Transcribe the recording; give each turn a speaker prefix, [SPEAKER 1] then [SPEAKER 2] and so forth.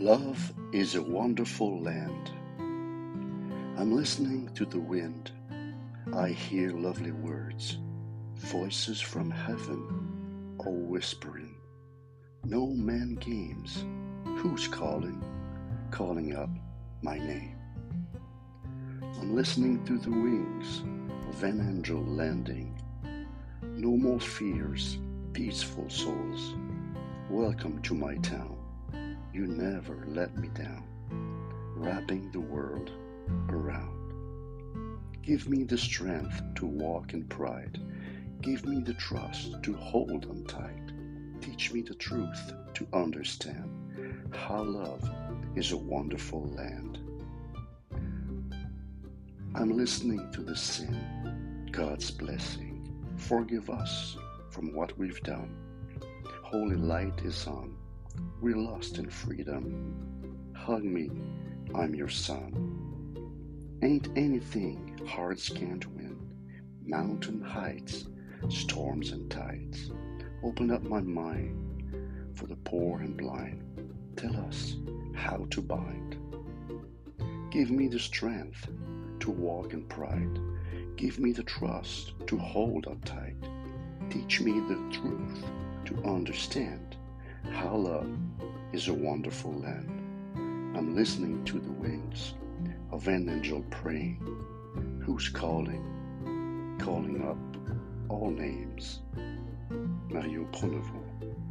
[SPEAKER 1] Love is a wonderful land. I'm listening to the wind. I hear lovely words, voices from heaven, all whispering. No man games. Who's calling? Calling up my name. I'm listening to the wings of an angel landing. No more fears, peaceful souls. Welcome to my town. You never let me down, wrapping the world around. Give me the strength to walk in pride. Give me the trust to hold on tight. Teach me the truth to understand how love is a wonderful land. I'm listening to the sin, God's blessing. Forgive us from what we've done. Holy light is on we're lost in freedom. Hug me, I'm your son. Ain't anything hearts can't win. Mountain heights, storms and tides. Open up my mind for the poor and blind. Tell us how to bind. Give me the strength to walk in pride. Give me the trust to hold on tight. Teach me the truth to understand love is a wonderful land. I'm listening to the wings of an angel praying, who's calling, calling up all names. Mario Pronovost.